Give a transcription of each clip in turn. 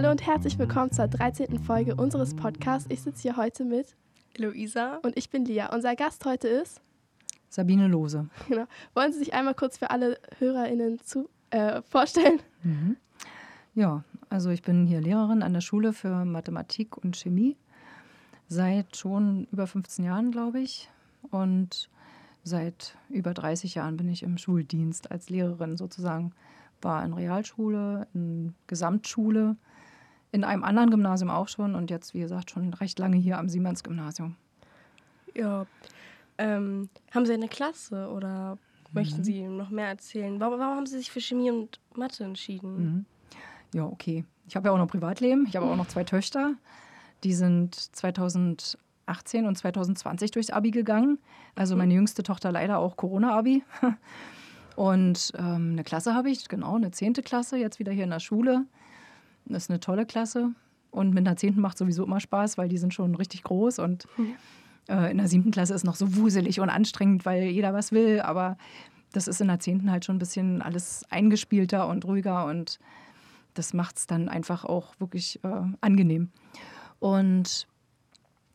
Hallo und herzlich willkommen zur 13. Folge unseres Podcasts. Ich sitze hier heute mit Luisa. und ich bin Lia. Unser Gast heute ist, Sabine Lose. genau, wollen Sie sich einmal kurz für alle HörerInnen zu, äh, vorstellen? Mhm. Ja, also ich bin hier Lehrerin an der Schule für Mathematik und Chemie seit schon über 15 Jahren, glaube ich. Und seit über 30 Jahren bin ich im Schuldienst als Lehrerin sozusagen. War in Realschule, in Gesamtschule, in einem anderen Gymnasium auch schon und jetzt, wie gesagt, schon recht lange hier am Siemens-Gymnasium. Ja. Ähm, haben Sie eine Klasse oder möchten Sie noch mehr erzählen? Warum, warum haben Sie sich für Chemie und Mathe entschieden? Mhm. Ja, okay. Ich habe ja auch noch Privatleben. Ich habe auch noch zwei Töchter. Die sind 2018 und 2020 durchs Abi gegangen. Also meine jüngste Tochter leider auch Corona-Abi. Und ähm, eine Klasse habe ich, genau, eine zehnte Klasse, jetzt wieder hier in der Schule. Das ist eine tolle Klasse. Und mit einer zehnten macht sowieso immer Spaß, weil die sind schon richtig groß. Und äh, in der siebten Klasse ist noch so wuselig und anstrengend, weil jeder was will. Aber das ist in der zehnten halt schon ein bisschen alles eingespielter und ruhiger. Und das macht es dann einfach auch wirklich äh, angenehm. Und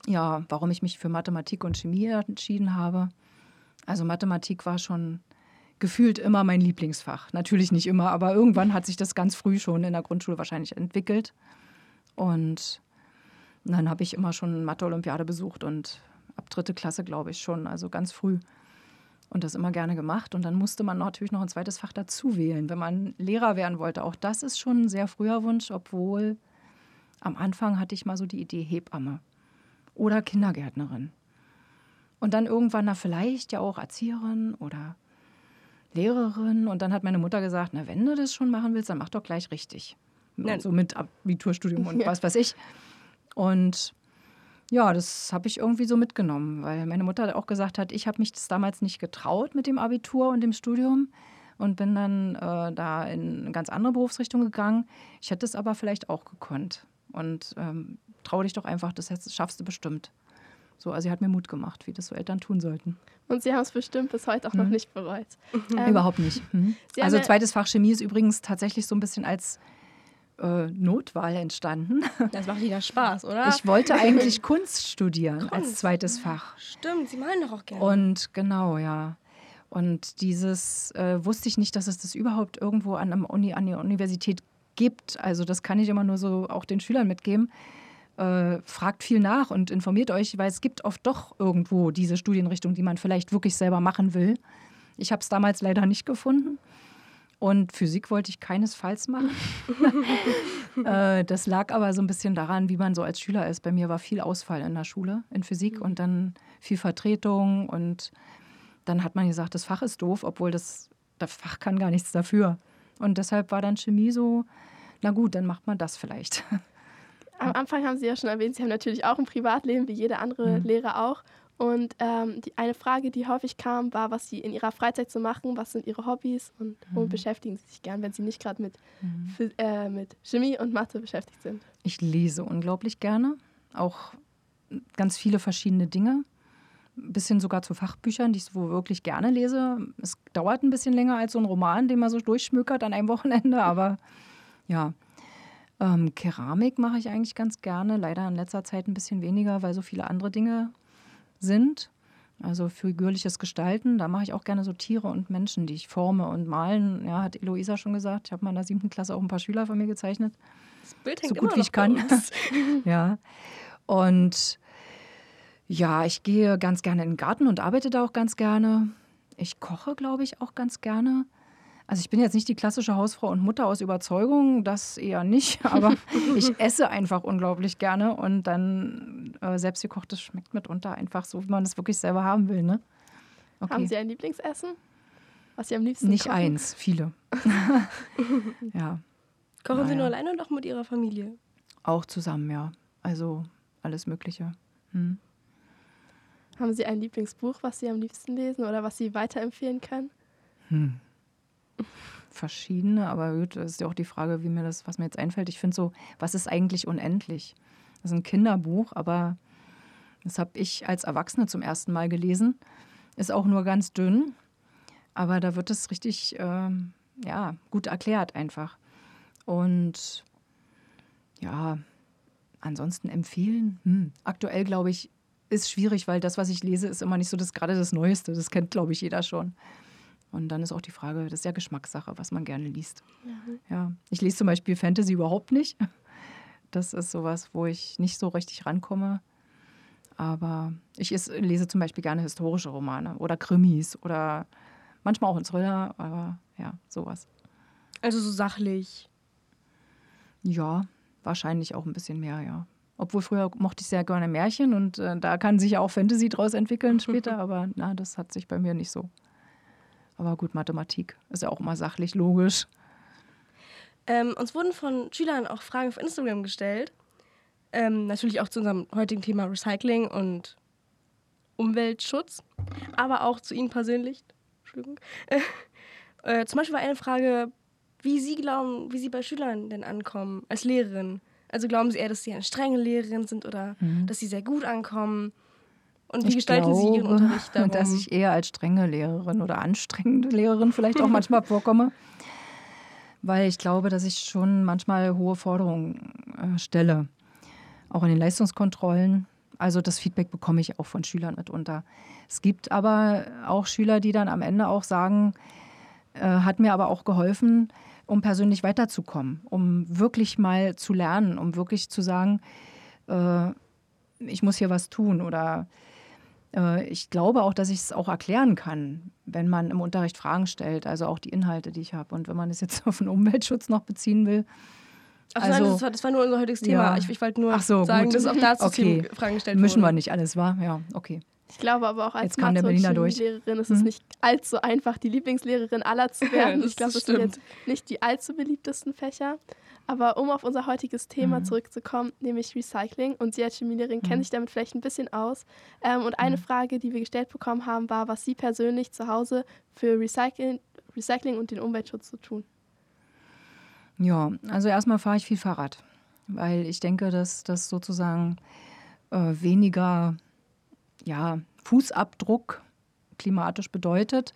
ja, warum ich mich für Mathematik und Chemie entschieden habe. Also Mathematik war schon gefühlt immer mein Lieblingsfach. Natürlich nicht immer, aber irgendwann hat sich das ganz früh schon in der Grundschule wahrscheinlich entwickelt. Und dann habe ich immer schon Mathe-Olympiade besucht und ab dritte Klasse, glaube ich, schon, also ganz früh. Und das immer gerne gemacht. Und dann musste man natürlich noch ein zweites Fach dazu wählen, wenn man Lehrer werden wollte. Auch das ist schon ein sehr früher Wunsch, obwohl am Anfang hatte ich mal so die Idee Hebamme oder Kindergärtnerin. Und dann irgendwann, na vielleicht ja auch Erzieherin oder Lehrerin. Und dann hat meine Mutter gesagt, na wenn du das schon machen willst, dann mach doch gleich richtig. Nein. So mit Abiturstudium und Ja. was weiß ich. Und ja, das habe ich irgendwie so mitgenommen, weil meine Mutter auch gesagt hat, ich habe mich das damals nicht getraut mit dem Abitur und dem Studium und bin dann äh, da in eine ganz andere Berufsrichtung gegangen. Ich hätte es aber vielleicht auch gekonnt. Und ähm, trau dich doch einfach, das schaffst du bestimmt. So, also sie hat mir Mut gemacht, wie das so Eltern tun sollten. Und Sie haben es bestimmt bis heute auch noch Mhm. nicht bereut. Ähm, Überhaupt nicht. Mhm. Also zweites Fach Chemie ist übrigens tatsächlich so ein bisschen als äh, Notwahl entstanden. Das macht wieder Spaß, oder? Ich wollte eigentlich Kunst studieren als Kunst. zweites Fach. Stimmt, Sie malen doch auch gerne. Und genau, ja. Und dieses äh, wusste ich nicht, dass es das überhaupt irgendwo an, einem Uni, an der Universität gibt. Also das kann ich immer nur so auch den Schülern mitgeben. Äh, fragt viel nach und informiert euch, weil es gibt oft doch irgendwo diese Studienrichtung, die man vielleicht wirklich selber machen will. Ich habe es damals leider nicht gefunden. Und Physik wollte ich keinesfalls machen. äh, das lag aber so ein bisschen daran, wie man so als Schüler ist. Bei mir war viel Ausfall in der Schule in Physik und dann viel Vertretung und dann hat man gesagt, das Fach ist doof, obwohl das, das Fach kann gar nichts dafür. Und deshalb war dann Chemie so, na gut, dann macht man das vielleicht. Am Anfang haben Sie ja schon erwähnt, Sie haben natürlich auch ein Privatleben, wie jeder andere Mhm. Lehrer auch. Und ähm, die, eine Frage, die häufig kam, war, was Sie in Ihrer Freizeit so machen, was sind Ihre Hobbys und womit beschäftigen Sie sich gern, wenn Sie nicht gerade mit, Phys- äh, mit Chemie und Mathe beschäftigt sind. Ich lese unglaublich gerne, auch ganz viele verschiedene Dinge. Ein bisschen sogar zu Fachbüchern, die ich so wirklich gerne lese. Es dauert ein bisschen länger als so ein Roman, den man so durchschmökert an einem Wochenende, aber ja. Ähm, Keramik mache ich eigentlich ganz gerne, leider in letzter Zeit ein bisschen weniger, weil so viele andere Dinge sind. Also figürliches Gestalten, da mache ich auch gerne so Tiere und Menschen, die ich forme und malen. Ja, hat Eloisa schon gesagt. Ich habe mal in der siebten Klasse auch ein paar Schüler von mir gezeichnet das Bild hängt so gut wie ich kann. ja. Und ja, ich gehe ganz gerne in den Garten und arbeite da auch ganz gerne. Ich koche, glaube ich, auch ganz gerne. Also ich bin jetzt nicht die klassische Hausfrau und Mutter aus Überzeugung, das eher nicht, aber ich esse einfach unglaublich gerne und dann äh, selbstgekochtes schmeckt mitunter einfach so, wie man es wirklich selber haben will. Ne? Haben Sie ein Lieblingsessen? Was Sie am liebsten nicht kochen? eins, viele. ja, Kochen Sie Ah, nur alleine oder auch mit Ihrer Familie? auch zusammen, ja. Also alles Mögliche. Hm. Haben Sie ein Lieblingsbuch, was Sie am liebsten lesen oder was Sie weiterempfehlen können? Verschiedene, aber gut, das ist ja auch die Frage, wie mir das, was mir jetzt einfällt. Ich finde so, was ist eigentlich unendlich? Das ist ein Kinderbuch, aber das habe ich als Erwachsene zum ersten Mal gelesen. Ist auch nur ganz dünn, aber da wird es richtig ähm, ja, gut erklärt einfach. Und ja, ansonsten empfehlen. Hm. Aktuell, glaube ich, ist schwierig, weil das, was ich lese, ist immer nicht so das gerade das Neueste. Das kennt, glaube ich, jeder schon. Und dann ist auch die Frage, das ist ja Geschmackssache, was man gerne liest. Ja. ja. Ich lese zum Beispiel Fantasy überhaupt nicht. Das ist sowas, wo ich nicht so richtig rankomme. Aber ich lese zum Beispiel gerne historische Romane oder Krimis oder manchmal auch ein Thriller, aber ja, sowas. Also so sachlich. Ja, wahrscheinlich auch ein bisschen mehr, ja. Obwohl früher mochte ich sehr gerne Märchen und äh, da kann sich ja auch Fantasy draus entwickeln später, aber na, das hat sich bei mir nicht so. Aber gut, Mathematik ist ja auch immer sachlich, logisch. Ähm, uns wurden von Schülern auch Fragen auf Instagram gestellt. Ähm, natürlich auch zu unserem heutigen Thema Recycling und Umweltschutz, aber auch zu Ihnen persönlich. Entschuldigung. Äh, zum Beispiel war eine Frage, wie Sie glauben, wie Sie bei Schülern denn ankommen als Lehrerin. Also glauben Sie eher, dass Sie eine strenge Lehrerin sind oder mhm. dass Sie sehr gut ankommen? Und wie ich gestalten glaube, Sie Ihren Unterricht darum? dass ich eher als strenge Lehrerin oder anstrengende Lehrerin vielleicht auch manchmal vorkomme. Weil ich glaube, dass ich schon manchmal hohe Forderungen äh, stelle. Auch in den Leistungskontrollen. Also das Feedback bekomme ich auch von Schülern mitunter. Es gibt aber auch Schüler, die dann am Ende auch sagen, äh, hat mir aber auch geholfen, um persönlich weiterzukommen, um wirklich mal zu lernen, um wirklich zu sagen, äh, ich muss hier was tun oder ich glaube auch, dass ich es auch erklären kann, wenn man im Unterricht Fragen stellt, also auch die Inhalte, die ich habe. Und wenn man es jetzt auf den Umweltschutz noch beziehen will. Ach also, nein, das war, das war, nur unser heutiges Thema. Ja. Ich, ich wollte nur so, sagen, gut. dass auch dazu okay. Fragen gestellt Mischen wurden. wir nicht alles, war? Ja, okay. Ich glaube aber auch als Mathe- und Chemielehrerin ist es mhm. nicht allzu einfach, die Lieblingslehrerin aller zu werden. ich glaube, das sind jetzt nicht die allzu beliebtesten Fächer. Aber um auf unser heutiges Thema mhm. zurückzukommen, nämlich Recycling, und Sie als Chemielehrerin mhm. kennen sich damit vielleicht ein bisschen aus. Ähm, und eine mhm. Frage, die wir gestellt bekommen haben, war, was Sie persönlich zu Hause für Recycling, Recycling und den Umweltschutz zu tun. Ja, also erstmal fahre ich viel Fahrrad, weil ich denke, dass das sozusagen äh, weniger ja, Fußabdruck klimatisch bedeutet,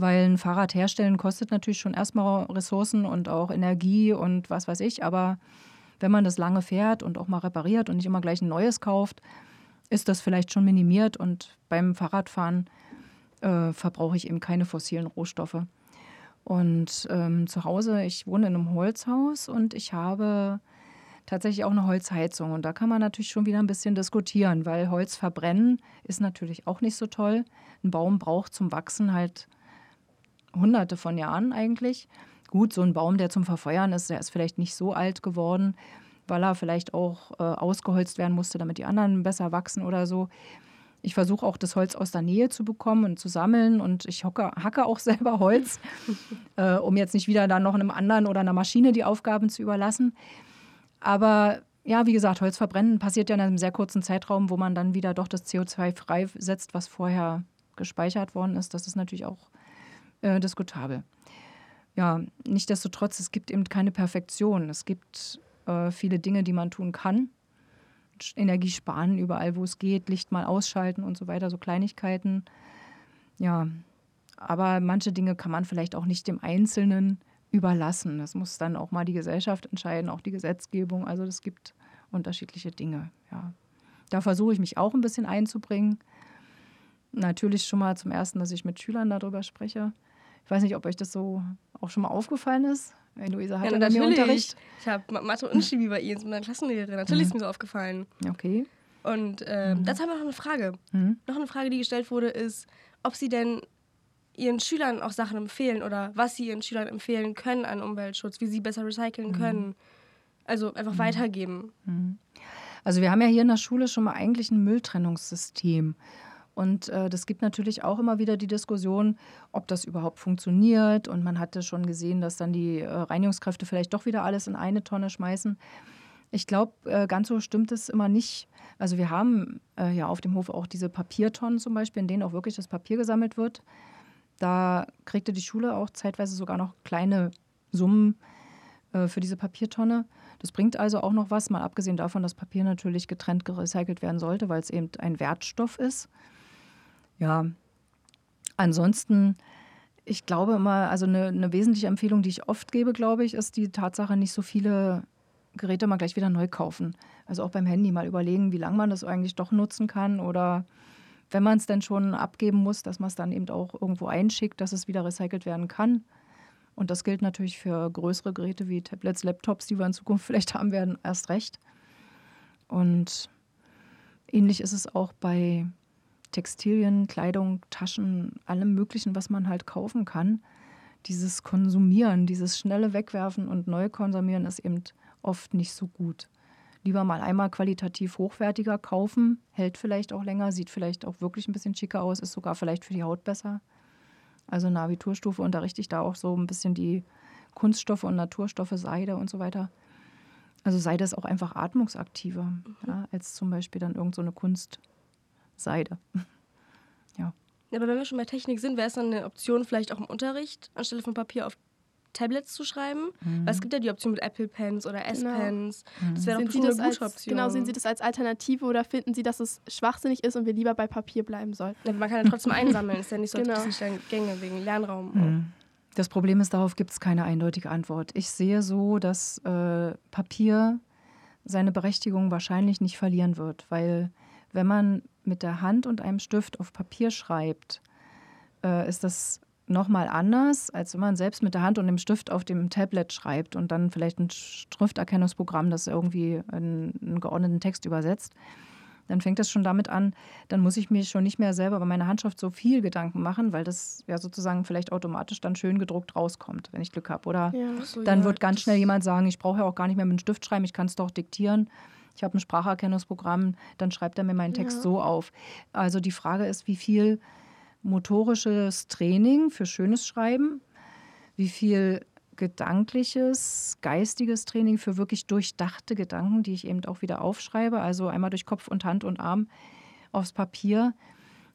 weil ein Fahrrad herstellen kostet natürlich schon erstmal Ressourcen und auch Energie und was weiß ich, aber wenn man das lange fährt und auch mal repariert und nicht immer gleich ein neues kauft, ist das vielleicht schon minimiert und beim Fahrradfahren äh, verbrauche ich eben keine fossilen Rohstoffe. Und ähm, zu Hause, ich wohne in einem Holzhaus und ich habe tatsächlich auch eine Holzheizung. Und da kann man natürlich schon wieder ein bisschen diskutieren, weil Holz verbrennen ist natürlich auch nicht so toll. Ein Baum braucht zum Wachsen halt hunderte von Jahren eigentlich. Gut, so ein Baum, der zum Verfeuern ist, der ist vielleicht nicht so alt geworden, weil er vielleicht auch äh, ausgeholzt werden musste, damit die anderen besser wachsen oder so. Ich versuche auch das Holz aus der Nähe zu bekommen und zu sammeln und ich hocke, hacke auch selber Holz, äh, um jetzt nicht wieder dann noch einem anderen oder einer Maschine die Aufgaben zu überlassen. Aber ja, wie gesagt, Holz verbrennen passiert ja in einem sehr kurzen Zeitraum, wo man dann wieder doch das CO2 freisetzt, was vorher gespeichert worden ist. Das ist natürlich auch äh, diskutabel. Ja, nichtsdestotrotz, es gibt eben keine Perfektion. Es gibt äh, viele Dinge, die man tun kann. Energie sparen überall, wo es geht, Licht mal ausschalten und so weiter, so Kleinigkeiten. Ja, aber manche Dinge kann man vielleicht auch nicht dem Einzelnen überlassen. Das muss dann auch mal die Gesellschaft entscheiden, auch die Gesetzgebung. Also es gibt unterschiedliche Dinge. Ja. Da versuche ich mich auch ein bisschen einzubringen. Natürlich schon mal zum ersten, dass ich mit Schülern darüber spreche. Ich weiß nicht, ob euch das so auch schon mal aufgefallen ist. Luisa hat ja, bei mir Unterricht. Ich habe Mathe und Chemie bei Ihnen, mit meiner Klassenlehrerin. Natürlich mhm. ist mir so aufgefallen. Okay. Und äh, mhm. dazu haben wir noch eine Frage. Mhm. Noch eine Frage, die gestellt wurde, ist, ob Sie denn ihren Schülern auch Sachen empfehlen oder was sie ihren Schülern empfehlen können an Umweltschutz, wie sie besser recyceln mhm. können. Also einfach mhm. weitergeben. Mhm. Also wir haben ja hier in der Schule schon mal eigentlich ein Mülltrennungssystem. Und äh, das gibt natürlich auch immer wieder die Diskussion, ob das überhaupt funktioniert. Und man hatte schon gesehen, dass dann die äh, Reinigungskräfte vielleicht doch wieder alles in eine Tonne schmeißen. Ich glaube, äh, ganz so stimmt es immer nicht. Also wir haben äh, ja auf dem Hof auch diese Papiertonnen zum Beispiel, in denen auch wirklich das Papier gesammelt wird. Da kriegte die Schule auch zeitweise sogar noch kleine Summen äh, für diese Papiertonne. Das bringt also auch noch was, mal abgesehen davon, dass Papier natürlich getrennt gerecycelt werden sollte, weil es eben ein Wertstoff ist. Ja, ansonsten, ich glaube immer, also eine, eine wesentliche Empfehlung, die ich oft gebe, glaube ich, ist die Tatsache, nicht so viele Geräte mal gleich wieder neu kaufen. Also auch beim Handy mal überlegen, wie lange man das eigentlich doch nutzen kann oder wenn man es dann schon abgeben muss, dass man es dann eben auch irgendwo einschickt, dass es wieder recycelt werden kann. Und das gilt natürlich für größere Geräte wie Tablets, Laptops, die wir in Zukunft vielleicht haben werden, erst recht. Und ähnlich ist es auch bei Textilien, Kleidung, Taschen, allem Möglichen, was man halt kaufen kann. Dieses Konsumieren, dieses schnelle Wegwerfen und neu konsumieren ist eben oft nicht so gut. Lieber mal einmal qualitativ hochwertiger kaufen, hält vielleicht auch länger, sieht vielleicht auch wirklich ein bisschen schicker aus, ist sogar vielleicht für die Haut besser. Also in der Abiturstufe unterrichte ich da auch so ein bisschen die Kunststoffe und Naturstoffe, Seide und so weiter. Also Seide ist auch einfach atmungsaktiver mhm. ja, als zum Beispiel dann irgendeine so Kunstseide. ja. Aber wenn wir schon bei Technik sind, wäre es dann eine Option, vielleicht auch im Unterricht anstelle von Papier auf Tablets zu schreiben. Mhm. Weil es gibt ja die Option mit Apple Pens oder S-Pens. Genau. Das wäre doch eine gute als, Option. Genau, sehen Sie das als Alternative oder finden Sie, dass es schwachsinnig ist und wir lieber bei Papier bleiben sollten? Ja, man kann ja trotzdem einsammeln. ist ja nicht so, genau. dass Gänge wegen Lernraum. Mhm. Das Problem ist, darauf gibt es keine eindeutige Antwort. Ich sehe so, dass äh, Papier seine Berechtigung wahrscheinlich nicht verlieren wird, weil wenn man mit der Hand und einem Stift auf Papier schreibt, äh, ist das nochmal anders, als wenn man selbst mit der Hand und dem Stift auf dem Tablet schreibt und dann vielleicht ein Schrifterkennungsprogramm, das irgendwie einen, einen geordneten Text übersetzt. Dann fängt das schon damit an, dann muss ich mir schon nicht mehr selber bei meiner Handschrift so viel Gedanken machen, weil das ja sozusagen vielleicht automatisch dann schön gedruckt rauskommt, wenn ich Glück habe. Oder ja, so, dann ja, wird ganz schnell jemand sagen, ich brauche ja auch gar nicht mehr mit dem Stift schreiben, ich kann es doch diktieren. Ich habe ein Spracherkennungsprogramm, dann schreibt er mir meinen Text ja. so auf. Also die Frage ist, wie viel motorisches Training für schönes Schreiben, wie viel gedankliches, geistiges Training für wirklich durchdachte Gedanken, die ich eben auch wieder aufschreibe, also einmal durch Kopf und Hand und Arm aufs Papier.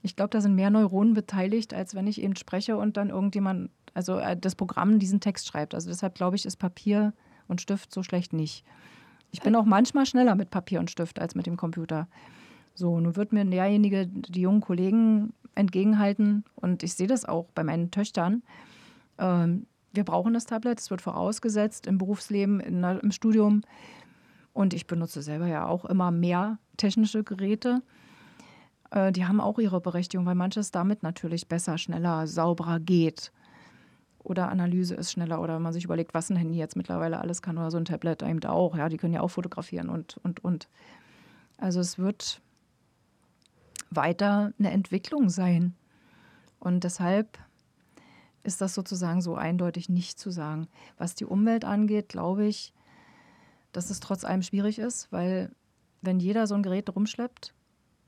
Ich glaube, da sind mehr Neuronen beteiligt, als wenn ich eben spreche und dann irgendjemand, also äh, das Programm diesen Text schreibt. Also deshalb glaube ich, ist Papier und Stift so schlecht nicht. Ich bin auch manchmal schneller mit Papier und Stift als mit dem Computer. So, nun wird mir derjenige, die jungen Kollegen entgegenhalten und ich sehe das auch bei meinen Töchtern. Ähm, wir brauchen das Tablet, es wird vorausgesetzt im Berufsleben, in, im Studium. Und ich benutze selber ja auch immer mehr technische Geräte. Äh, die haben auch ihre Berechtigung, weil manches damit natürlich besser, schneller, sauberer geht. Oder Analyse ist schneller oder wenn man sich überlegt, was ein Handy jetzt mittlerweile alles kann oder so ein Tablet eben auch. Ja, die können ja auch fotografieren und, und, und. Also es wird weiter eine Entwicklung sein. Und deshalb ist das sozusagen so eindeutig nicht zu sagen. Was die Umwelt angeht, glaube ich, dass es trotz allem schwierig ist, weil wenn jeder so ein Gerät rumschleppt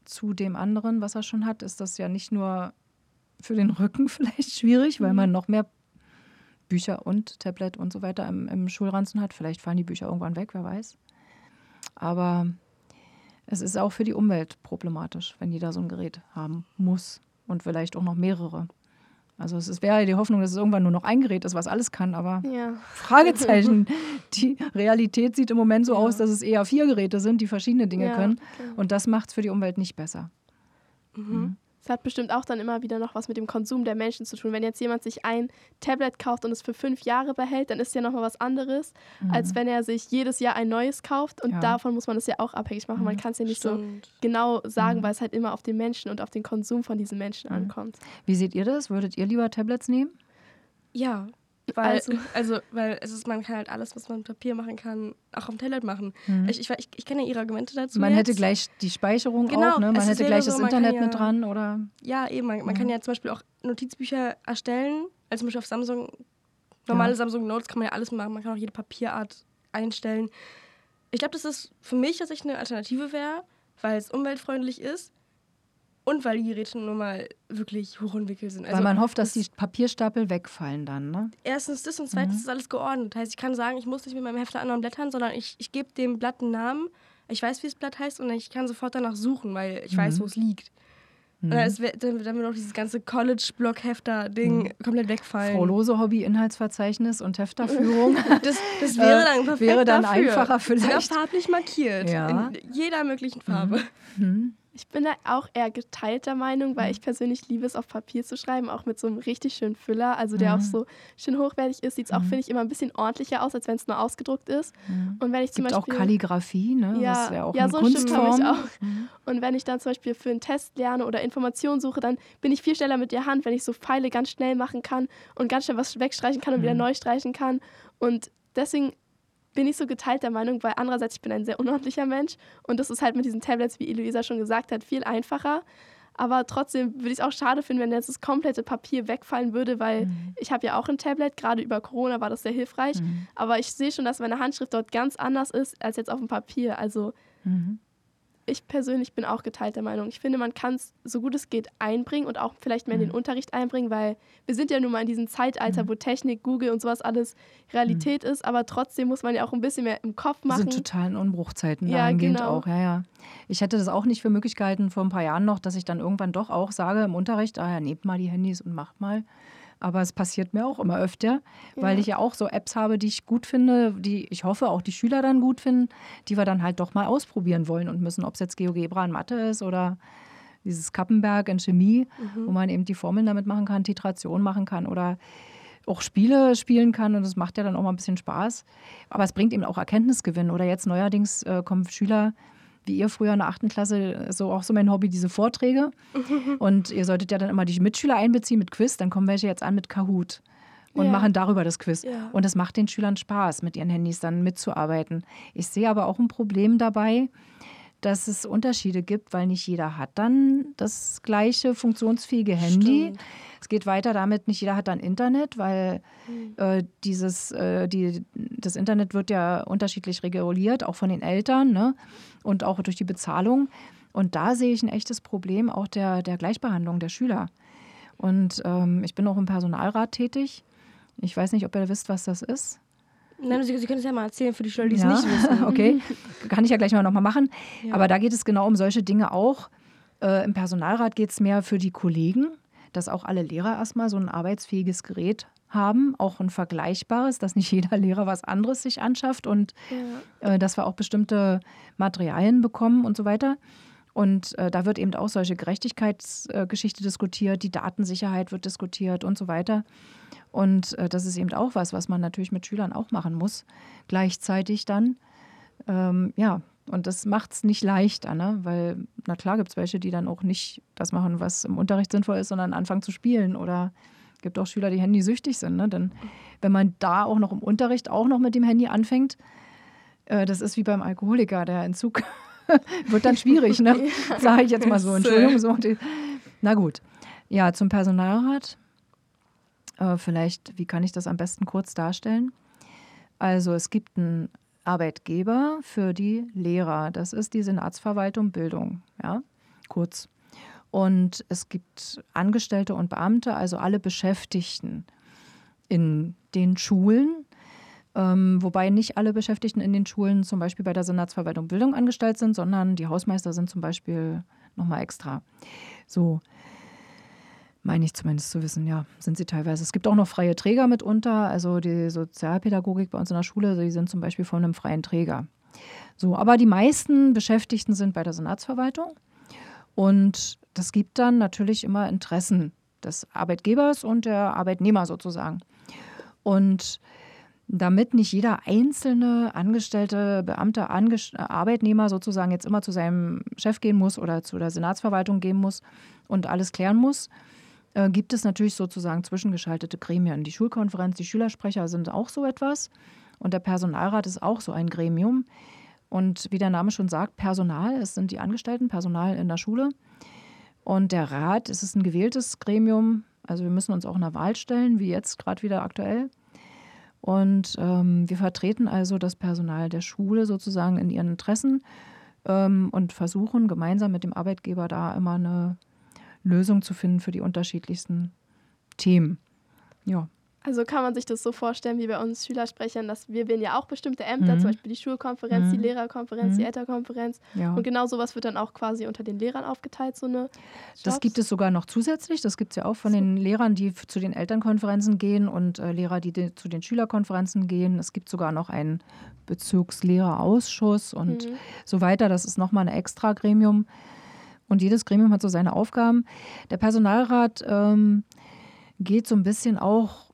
zu dem anderen, was er schon hat, ist das ja nicht nur für den Rücken vielleicht schwierig, weil mhm. man noch mehr Bücher und Tablet und so weiter im, im Schulranzen hat. Vielleicht fallen die Bücher irgendwann weg, wer weiß. Aber es ist auch für die Umwelt problematisch, wenn jeder so ein Gerät haben muss und vielleicht auch noch mehrere. Also es wäre die Hoffnung, dass es irgendwann nur noch ein Gerät ist, was alles kann, aber ja. Fragezeichen. Die Realität sieht im Moment so ja. aus, dass es eher vier Geräte sind, die verschiedene Dinge ja, können. Und das macht es für die Umwelt nicht besser. Mhm. Mhm. Es hat bestimmt auch dann immer wieder noch was mit dem Konsum der Menschen zu tun. Wenn jetzt jemand sich ein Tablet kauft und es für fünf Jahre behält, dann ist ja nochmal was anderes, mhm. als wenn er sich jedes Jahr ein neues kauft. Und ja. davon muss man es ja auch abhängig machen. Man mhm. kann es ja nicht Stimmt. so genau sagen, mhm. weil es halt immer auf den Menschen und auf den Konsum von diesen Menschen mhm. ankommt. Wie seht ihr das? Würdet ihr lieber Tablets nehmen? Ja, weil, also. also, weil es ist, man kann halt alles, was man mit Papier machen kann, auch am Tablet machen. Mhm. Ich, ich, ich, ich kenne ja ihre Argumente dazu. Man jetzt. hätte gleich die Speicherung genau, auch, ne? Man hätte gleich so, das Internet ja, mit dran, oder? Ja, eben. Man, man kann mhm. ja zum Beispiel auch Notizbücher erstellen. Also zum Beispiel auf Samsung, normale ja. Samsung Notes kann man ja alles machen. Man kann auch jede Papierart einstellen. Ich glaube, dass das für mich tatsächlich eine Alternative wäre, weil es umweltfreundlich ist. Und weil die Geräte nun mal wirklich hochentwickelt sind. Also weil man hofft, dass die Papierstapel wegfallen dann, ne? Erstens das und zweitens mhm. ist alles geordnet. Heißt, ich kann sagen, ich muss nicht mit meinem Hefter anderen blättern, sondern ich, ich gebe dem Blatt einen Namen. Ich weiß, wie das Blatt heißt und ich kann sofort danach suchen, weil ich mhm. weiß, wo es liegt. Mhm. Und dann, ist, dann, dann wird auch dieses ganze College-Block-Hefter-Ding mhm. komplett wegfallen. Frau Lose Hobby-Inhaltsverzeichnis und Hefterführung. das, das wäre dann perfekt Wäre dann dafür. einfacher vielleicht. Sogar farblich markiert. Ja. In jeder möglichen Farbe. Mhm. Ich bin da auch eher geteilter Meinung, weil Mhm. ich persönlich liebe es, auf Papier zu schreiben, auch mit so einem richtig schönen Füller, also der auch Mhm. so schön hochwertig ist, sieht es auch, Mhm. finde ich, immer ein bisschen ordentlicher aus, als wenn es nur ausgedruckt ist. Mhm. Und wenn ich zum gibt auch Beispiel Kalligrafie, ne? Ja, das ja auch ja so ein habe ich auch. Mhm. Und wenn ich dann zum Beispiel für einen Test lerne oder Informationen suche, dann bin ich viel schneller mit der Hand, wenn ich so Pfeile ganz schnell machen kann und ganz schnell was wegstreichen kann und wieder Mhm. neu streichen kann. Und deswegen bin ich so geteilter Meinung, weil andererseits ich bin ein sehr unordentlicher Mensch und das ist halt mit diesen Tablets, wie Eloisa schon gesagt hat, viel einfacher. Aber trotzdem würde ich es auch schade finden, wenn jetzt das komplette Papier wegfallen würde, weil Mhm. ich habe ja auch ein Tablet, gerade über Corona war das sehr hilfreich. Mhm. Aber ich sehe schon, dass meine Handschrift dort ganz anders ist als jetzt auf dem Papier. Also Mhm. Ich persönlich bin auch geteilter Meinung. Ich finde, man kann es so gut es geht einbringen und auch vielleicht mehr in den Mhm. Unterricht einbringen, weil wir sind ja nun mal in diesem Zeitalter, Mhm. wo Technik, Google und sowas alles Realität ist, aber trotzdem muss man ja auch ein bisschen mehr im Kopf machen. sind totalen Umbruchzeiten Ja, dahingehend genau. auch, ja, ja. Ich hätte das auch nicht für möglich gehalten vor ein paar Jahren noch, dass ich dann irgendwann doch auch sage im Unterricht, ah ja, nehmt mal die Handys und macht mal. Aber es passiert mir auch immer öfter, weil Ja. ich ja auch so Apps habe, die ich gut finde, die ich hoffe auch die Schüler dann gut finden, die wir dann halt doch mal ausprobieren wollen und müssen, ob es jetzt GeoGebra in Mathe ist oder dieses Kappenberg in Chemie, Mhm. wo man eben die Formeln damit machen kann, Titration machen kann oder auch Spiele spielen kann und das macht ja dann auch mal ein bisschen Spaß. Aber es bringt eben auch Erkenntnisgewinn. Oder jetzt neuerdings äh, kommen Schüler, wie ihr früher in der achten Klasse, so auch so mein Hobby, diese Vorträge. Und ihr solltet ja dann immer die Mitschüler einbeziehen mit Quiz. Dann kommen welche jetzt an mit Kahoot und Ja. machen darüber das Quiz. Ja. Und es macht den Schülern Spaß, mit ihren Handys dann mitzuarbeiten. Ich sehe aber auch ein Problem dabei, dass es Unterschiede gibt, weil nicht jeder hat dann das gleiche funktionsfähige Handy. Stimmt. Es geht weiter damit, nicht jeder hat dann Internet, weil Mhm. äh, dieses, äh, die, das Internet wird ja unterschiedlich reguliert, auch von den Eltern ne? und auch durch die Bezahlung. Und da sehe ich ein echtes Problem auch der, der Gleichbehandlung der Schüler. Und ähm, ich bin auch im Personalrat tätig. Ich weiß nicht, ob ihr wisst, was das ist. Nein, Sie, Sie können es ja mal erzählen für die Schüler, die es Ja, nicht wissen. okay, kann ich ja gleich mal nochmal machen. Ja. Aber da geht es genau um solche Dinge auch. Äh, Im Personalrat geht es mehr für die Kollegen, dass auch alle Lehrer erstmal so ein arbeitsfähiges Gerät haben, auch ein vergleichbares, dass nicht jeder Lehrer was anderes sich anschafft und Ja. äh, dass wir auch bestimmte Materialien bekommen und so weiter. Und äh, da wird eben auch solche Gerechtigkeitsgeschichte diskutiert, die Datensicherheit wird diskutiert und so weiter. Und äh, das ist eben auch was, was man natürlich mit Schülern auch machen muss, gleichzeitig dann. Ähm, ja, und das macht es nicht leichter, ne? weil, na klar, gibt es welche, die dann auch nicht das machen, was im Unterricht sinnvoll ist, sondern anfangen zu spielen. Oder gibt auch Schüler, die handysüchtig sind. Ne? Denn wenn man da auch noch im Unterricht auch noch mit dem Handy anfängt, äh, das ist wie beim Alkoholiker, der Entzug wird dann schwierig, ne? Sage ich jetzt mal so. Entschuldigung. So. Na gut. Ja, zum Personalrat. Äh, vielleicht, wie kann ich das am besten kurz darstellen? Also es gibt einen Arbeitgeber für die Lehrer. Das ist die Senatsverwaltung Bildung, ja, kurz. Und es gibt Angestellte und Beamte, also alle Beschäftigten in den Schulen, ähm, wobei nicht alle Beschäftigten in den Schulen zum Beispiel bei der Senatsverwaltung Bildung angestellt sind, sondern die Hausmeister sind zum Beispiel nochmal extra. So meine ich zumindest zu wissen, ja, sind sie teilweise. Es gibt auch noch freie Träger mitunter, also die Sozialpädagogik bei uns in der Schule, die sind zum Beispiel von einem freien Träger. So, aber die meisten Beschäftigten sind bei der Senatsverwaltung und das gibt dann natürlich immer Interessen des Arbeitgebers und der Arbeitnehmer sozusagen. Und damit nicht jeder einzelne Angestellte, Beamte, Angest Arbeitnehmer sozusagen jetzt immer zu seinem Chef gehen muss oder zu der Senatsverwaltung gehen muss und alles klären muss, äh, gibt es natürlich sozusagen zwischengeschaltete Gremien. Die Schulkonferenz, die Schülersprecher sind auch so etwas und der Personalrat ist auch so ein Gremium. Und wie der Name schon sagt, Personal, es sind die Angestellten, Personal in der Schule. Und der Rat, es ist ein gewähltes Gremium, also wir müssen uns auch einer Wahl stellen, wie jetzt gerade wieder aktuell. Und ähm, wir vertreten also das Personal der Schule sozusagen in ihren Interessen ähm, und versuchen gemeinsam mit dem Arbeitgeber da immer eine Lösung zu finden für die unterschiedlichsten Themen. Ja. Also kann man sich das so vorstellen wie bei uns Schülersprechern, dass wir wählen ja auch bestimmte Ämter, Mhm. zum Beispiel die Schulkonferenz, die Mhm. Lehrerkonferenz, die Mhm. Elternkonferenz. ja. Und genau sowas wird dann auch quasi unter den Lehrern aufgeteilt, so eine Das Jobs. gibt es sogar noch zusätzlich. Das gibt es ja auch von So. den Lehrern, die zu den Elternkonferenzen gehen und äh, Lehrer, die de zu den Schülerkonferenzen gehen. Es gibt sogar noch einen Bezirkslehrerausschuss und Mhm. so weiter. Das ist nochmal ein extra Gremium. Und jedes Gremium hat so seine Aufgaben. Der Personalrat ähm, geht so ein bisschen auch,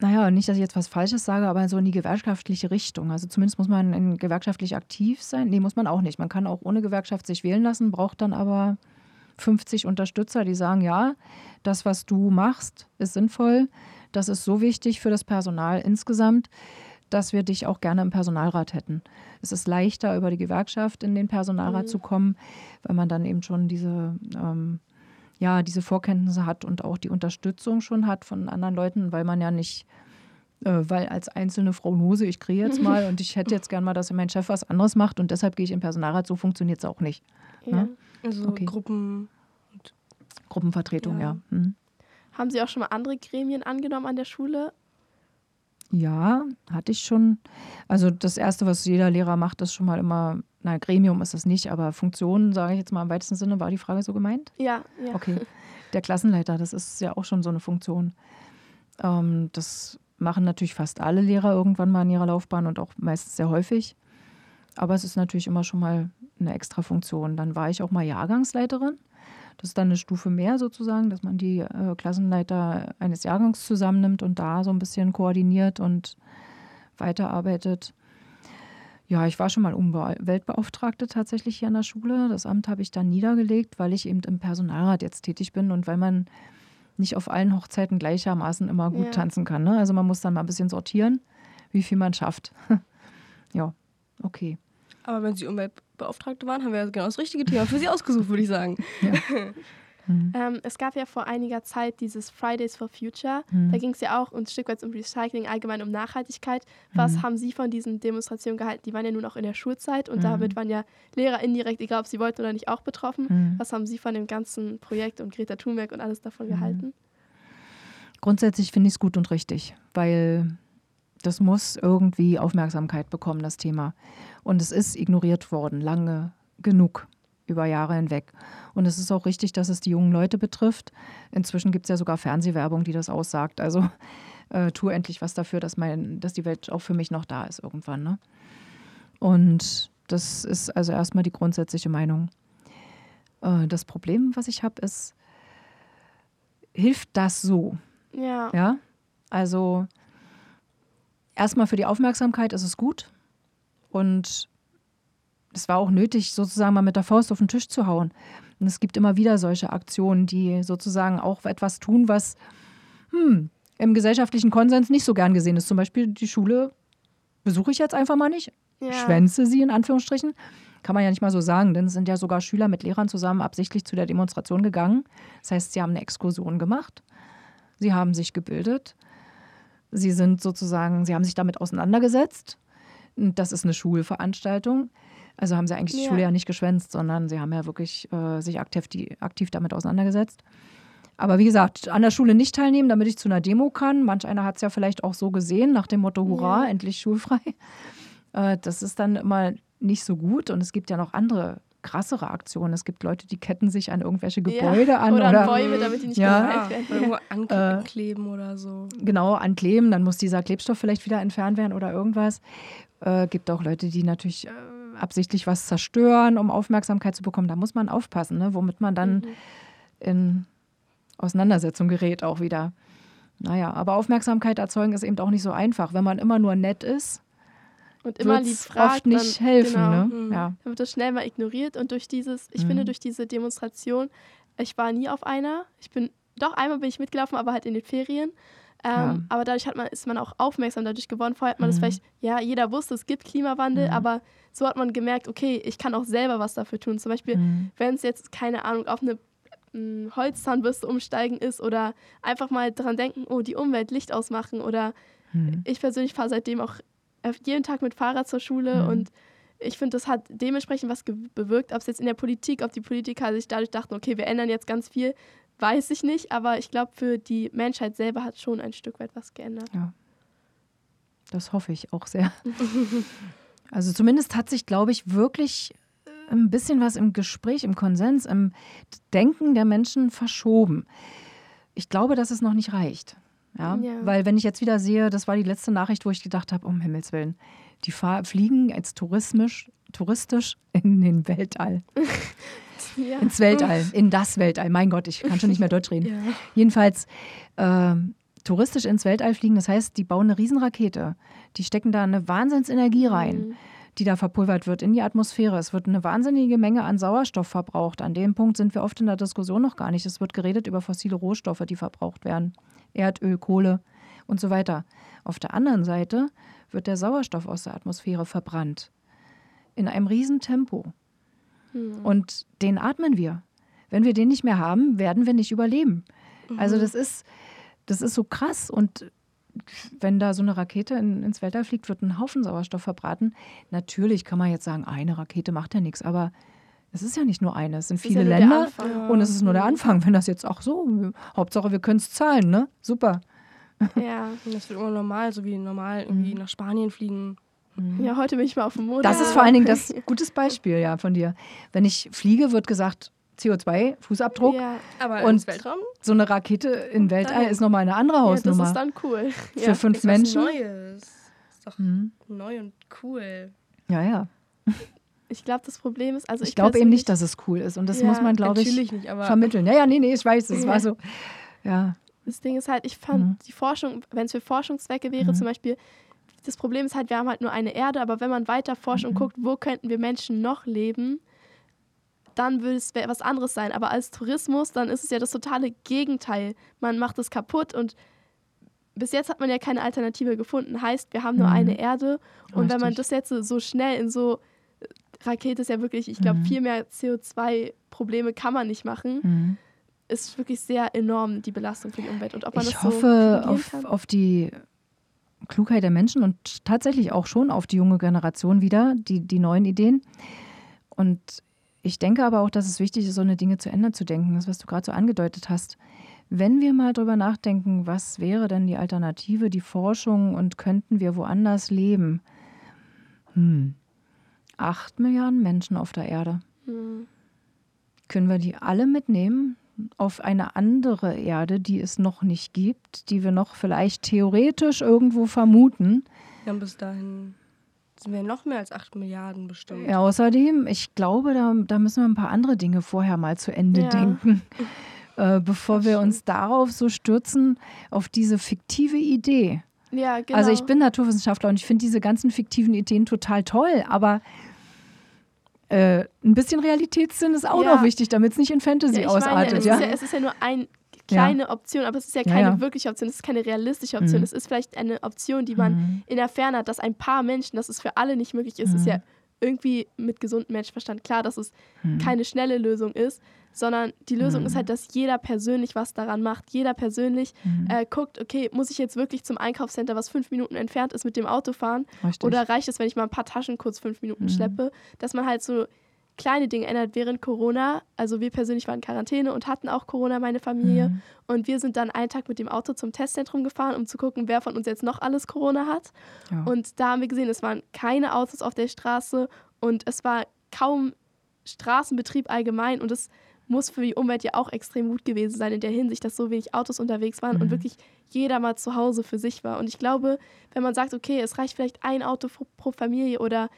naja, nicht, dass ich jetzt was Falsches sage, aber so in die gewerkschaftliche Richtung. Also zumindest muss man in gewerkschaftlich aktiv sein. Nee, muss man auch nicht. Man kann auch ohne Gewerkschaft sich wählen lassen, braucht dann aber 50 Unterstützer, die sagen, ja, das, was du machst, ist sinnvoll. Das ist so wichtig für das Personal insgesamt, dass wir dich auch gerne im Personalrat hätten. Es ist leichter, über die Gewerkschaft in den Personalrat mhm. zu kommen, weil man dann eben schon diese, ähm, ja, diese Vorkenntnisse hat und auch die Unterstützung schon hat von anderen Leuten, weil man ja nicht, äh, weil als einzelne Frau Nose, ich kriege jetzt mal und ich hätte jetzt gern mal, dass mein Chef was anderes macht und deshalb gehe ich im Personalrat, so funktioniert es auch nicht. Ja. Ne? Also okay. Gruppen. Gruppenvertretung, ja. ja. Mhm. Haben Sie auch schon mal andere Gremien angenommen an der Schule? Ja, hatte ich schon. Also das Erste, was jeder Lehrer macht, ist schon mal immer, na, Gremium ist das nicht, aber Funktionen, sage ich jetzt mal im weitesten Sinne, war die Frage so gemeint? Ja, ja. Okay. Der Klassenleiter, das ist ja auch schon so eine Funktion. Ähm, das machen natürlich fast alle Lehrer irgendwann mal in ihrer Laufbahn und auch meistens sehr häufig. Aber es ist natürlich immer schon mal eine extra Funktion. Dann war ich auch mal Jahrgangsleiterin. Das ist dann eine Stufe mehr sozusagen, dass man die äh, Klassenleiter eines Jahrgangs zusammennimmt und da so ein bisschen koordiniert und weiterarbeitet. Ja, ich war schon mal Umweltbeauftragte tatsächlich hier an der Schule. Das Amt habe ich dann niedergelegt, weil ich eben im Personalrat jetzt tätig bin und weil man nicht auf allen Hochzeiten gleichermaßen immer gut ja. tanzen kann. Ne? Also man muss dann mal ein bisschen sortieren, wie viel man schafft. ja, okay. Aber wenn Sie Umweltbeauftragte waren, haben wir ja genau das richtige Thema für Sie ausgesucht, würde ich sagen. Ja. Mhm. Ähm, es gab ja vor einiger Zeit dieses Fridays for Future. Mhm. Da ging es ja auch ein Stück weit um Recycling, allgemein um Nachhaltigkeit. Was mhm. haben Sie von diesen Demonstrationen gehalten? Die waren ja nur noch in der Schulzeit und damit mhm. waren ja Lehrer indirekt, egal ob sie wollten oder nicht, auch betroffen. Mhm. Was haben Sie von dem ganzen Projekt und Greta Thunberg und alles davon gehalten? Grundsätzlich finde ich es gut und richtig, weil das muss irgendwie Aufmerksamkeit bekommen, das Thema. Und es ist ignoriert worden, lange genug, über Jahre hinweg. Und es ist auch richtig, dass es die jungen Leute betrifft. Inzwischen gibt es ja sogar Fernsehwerbung, die das aussagt. Also äh, tu endlich was dafür, dass, mein, dass die Welt auch für mich noch da ist irgendwann. Ne? Und das ist also erstmal die grundsätzliche Meinung. Äh, das Problem, was ich habe, ist, hilft das so? Ja. Ja. Also erstmal für die Aufmerksamkeit ist es gut. Und es war auch nötig, sozusagen mal mit der Faust auf den Tisch zu hauen. Und es gibt immer wieder solche Aktionen, die sozusagen auch etwas tun, was hm, im gesellschaftlichen Konsens nicht so gern gesehen ist. Zum Beispiel die Schule besuche ich jetzt einfach mal nicht. Ja. Schwänze sie in Anführungsstrichen. Kann man ja nicht mal so sagen, denn es sind ja sogar Schüler mit Lehrern zusammen absichtlich zu der Demonstration gegangen. Das heißt, sie haben eine Exkursion gemacht. Sie haben sich gebildet. Sie sind sozusagen, sie haben sich damit auseinandergesetzt. Das ist eine Schulveranstaltung. Also haben sie eigentlich die ja. Schule ja nicht geschwänzt, sondern sie haben ja wirklich äh, sich aktiv, die, aktiv damit auseinandergesetzt. Aber wie gesagt, an der Schule nicht teilnehmen, damit ich zu einer Demo kann. Manch einer hat es ja vielleicht auch so gesehen, nach dem Motto, hurra, ja. endlich schulfrei. Äh, das ist dann immer nicht so gut. Und es gibt ja noch andere krassere Aktionen. Es gibt Leute, die ketten sich an irgendwelche Gebäude ja, an. Oder, oder an Bäume, damit die nicht ja, werden. Oder irgendwo ankleben äh, oder so. Genau, ankleben. Dann muss dieser Klebstoff vielleicht wieder entfernt werden oder irgendwas. Äh, gibt auch Leute, die natürlich äh, absichtlich was zerstören, um Aufmerksamkeit zu bekommen. Da muss man aufpassen, ne? womit man dann mhm. in Auseinandersetzung gerät auch wieder. Naja, aber Aufmerksamkeit erzeugen ist eben auch nicht so einfach. Wenn man immer nur nett ist, und immer lieb fragt, oft nicht dann, helfen. Genau, ne? Mhm. Ja. Dann wird das schnell mal ignoriert und durch dieses, ich mhm. finde, durch diese Demonstration, ich war nie auf einer. Ich bin, doch einmal bin ich mitgelaufen, aber halt in den Ferien. Ähm, ja. Aber dadurch hat man, ist man auch aufmerksam dadurch geworden. Vorher hat man mhm. das vielleicht, ja, jeder wusste, es gibt Klimawandel, mhm. aber so hat man gemerkt, okay, ich kann auch selber was dafür tun. Zum Beispiel, mhm. wenn es jetzt, keine Ahnung, auf eine hm, Holzzahnbürste umsteigen ist oder einfach mal daran denken, oh, die Umwelt Licht ausmachen oder mhm. ich persönlich fahre seitdem auch jeden Tag mit Fahrrad zur Schule mhm. und ich finde, das hat dementsprechend was bewirkt. Ob es jetzt in der Politik, ob die Politiker sich dadurch dachten, okay, wir ändern jetzt ganz viel, weiß ich nicht. Aber ich glaube, für die Menschheit selber hat schon ein Stück weit was geändert. Ja. Das hoffe ich auch sehr. also zumindest hat sich, glaube ich, wirklich äh, ein bisschen was im Gespräch, im Konsens, im Denken der Menschen verschoben. Ich glaube, dass es noch nicht reicht. Ja? ja? Weil wenn ich jetzt wieder sehe, das war die letzte Nachricht, wo ich gedacht habe, um Himmels Willen, die fliegen jetzt tourismisch, touristisch in den Weltall. Ja. ins Weltall, in das Weltall. Mein Gott, ich kann schon nicht mehr Deutsch reden. Ja. Jedenfalls äh, touristisch ins Weltall fliegen, das heißt, die bauen eine Riesenrakete. Die stecken da eine Wahnsinnsenergie rein, Mhm. die da verpulvert wird in die Atmosphäre. Es wird eine wahnsinnige Menge an Sauerstoff verbraucht. An dem Punkt sind wir oft in der Diskussion noch gar nicht. Es wird geredet über fossile Rohstoffe, die verbraucht werden. Erdöl, Kohle und so weiter. Auf der anderen Seite wird der Sauerstoff aus der Atmosphäre verbrannt. In einem Riesentempo. Mhm. Und den atmen wir. Wenn wir den nicht mehr haben, werden wir nicht überleben. Also das ist, das ist so krass. Und wenn da so eine Rakete in, ins Weltall fliegt, wird ein Haufen Sauerstoff verbraten. Natürlich kann man jetzt sagen, eine Rakete macht ja nichts, aber es ist ja nicht nur eine, es sind ist ja viele der Länder und es ist nur der Mhm. Anfang. Wenn das jetzt auch so, Hauptsache wir können es zahlen, ne? Super. Ja. Und Das wird immer normal, so wie normal irgendwie nach Spanien fliegen. Ja, heute bin ich mal auf dem Mond. Das ist vor allen Dingen das gutes Beispiel ja von dir. Wenn ich fliege, wird gesagt, CO2-Fußabdruck. Ja, Aber Und- Weltraum? So eine Rakete im Weltall ist nochmal eine andere ja, das Hausnummer. ist dann cool. Für Ja. fünf Ist was Menschen. Neues. Ist doch Mhm. neu und cool. Ja, ja. Ich glaube, das Problem ist, also ich, Ich glaube eben nicht, dass es cool ist. Und das Ja, muss man, glaube ich, Natürlich nicht, aber vermitteln. Ja, ja, nee, nee, ich weiß, es Ja. war so. Ja. Das Ding ist halt, ich fand Mhm. die Forschung, wenn es für Forschungszwecke wäre, Mhm. zum Beispiel, das Problem ist halt, wir haben halt nur eine Erde, aber wenn man weiter forscht Mhm. und guckt, wo könnten wir Menschen noch leben, dann würde es was anderes sein. Aber als Tourismus, dann ist es ja das totale Gegenteil. Man macht es kaputt und bis jetzt hat man ja keine Alternative gefunden. Heißt, wir haben nur Mhm. eine Erde und wenn man Richtig. das jetzt so schnell in so Rakete ist ja wirklich, ich glaube, Mhm. viel mehr CO2-Probleme kann man nicht machen. Mhm. Ist wirklich sehr enorm, die Belastung für die Umwelt. Und ob man Ich das so hoffe regulieren auf, auf die Klugheit der Menschen und tatsächlich auch schon auf die junge Generation wieder, die, die neuen Ideen. Und ich denke aber auch, dass es wichtig ist, so eine Dinge zu Ende zu denken, das, was du gerade so angedeutet hast. Wenn wir mal drüber nachdenken, was wäre denn die Alternative, die Forschung und könnten wir woanders leben? Hm. Acht Milliarden Menschen auf der Erde. Hm. Können wir die alle mitnehmen auf eine andere Erde, die es noch nicht gibt, die wir noch vielleicht theoretisch irgendwo vermuten? ja, bis dahin sind wir noch mehr als 8 Milliarden bestimmt. Ja, außerdem, ich glaube, da, da müssen wir ein paar andere Dinge vorher mal zu Ende Ja. denken, äh, bevor wir uns darauf so stürzen, auf diese fiktive Idee. Ja, genau. Also ich bin Naturwissenschaftler und ich finde diese ganzen fiktiven Ideen total toll, aber äh, ein bisschen Realitätssinn ist auch Ja. noch wichtig, damit es nicht in Fantasy ja, ich meine, ausartet. es, ja? Ist ja, es ist ja nur eine kleine Option, aber es ist ja keine wirkliche Option, es ist keine realistische Option. Mhm. Es ist vielleicht eine Option, die man Mhm. in der Ferne hat, dass ein paar Menschen, dass es für alle nicht möglich ist, ist Mhm. ja irgendwie mit gesundem Menschenverstand klar, dass es Mhm. keine schnelle Lösung ist, sondern die Lösung Mhm. ist halt, dass jeder persönlich was daran macht. Jeder persönlich Mhm. äh, guckt, okay, muss ich jetzt wirklich zum Einkaufscenter, was fünf Minuten entfernt ist, mit dem Auto fahren? Richtig. Oder reicht es, wenn ich mal ein paar Taschen kurz fünf Minuten Mhm. schleppe? Dass man halt so kleine Dinge ändert während Corona. Also wir persönlich waren in Quarantäne und hatten auch Corona, meine Familie. Mhm. Und wir sind dann einen Tag mit dem Auto zum Testzentrum gefahren, um zu gucken, wer von uns jetzt noch alles Corona hat. Ja. Und da haben wir gesehen, es waren keine Autos auf der Straße und es war kaum Straßenbetrieb allgemein. Und es muss für die Umwelt ja auch extrem gut gewesen sein in der Hinsicht, dass so wenig Autos unterwegs waren und Mhm. wirklich jeder mal zu Hause für sich war. Und ich glaube, wenn man sagt, okay, es reicht vielleicht ein Auto pro Familie oder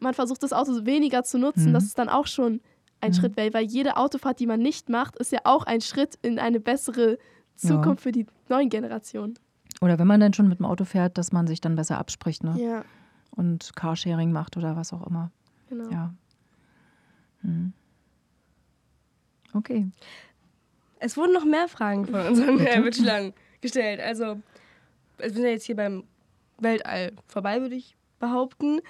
man versucht das Auto weniger zu nutzen, Mhm. das ist dann auch schon ein Mhm. Schritt, weil, weil jede Autofahrt, die man nicht macht, ist ja auch ein Schritt in eine bessere Zukunft für die neuen Generationen. Oder wenn man dann schon mit dem Auto fährt, dass man sich dann besser abspricht ne? Ja, und Carsharing macht oder was auch immer. genau. Ja. Hm. Okay. Es wurden noch mehr Fragen von unseren äh, Mitschülern gestellt. Also, wir sind ja jetzt hier beim Weltall vorbei, würde ich behaupten.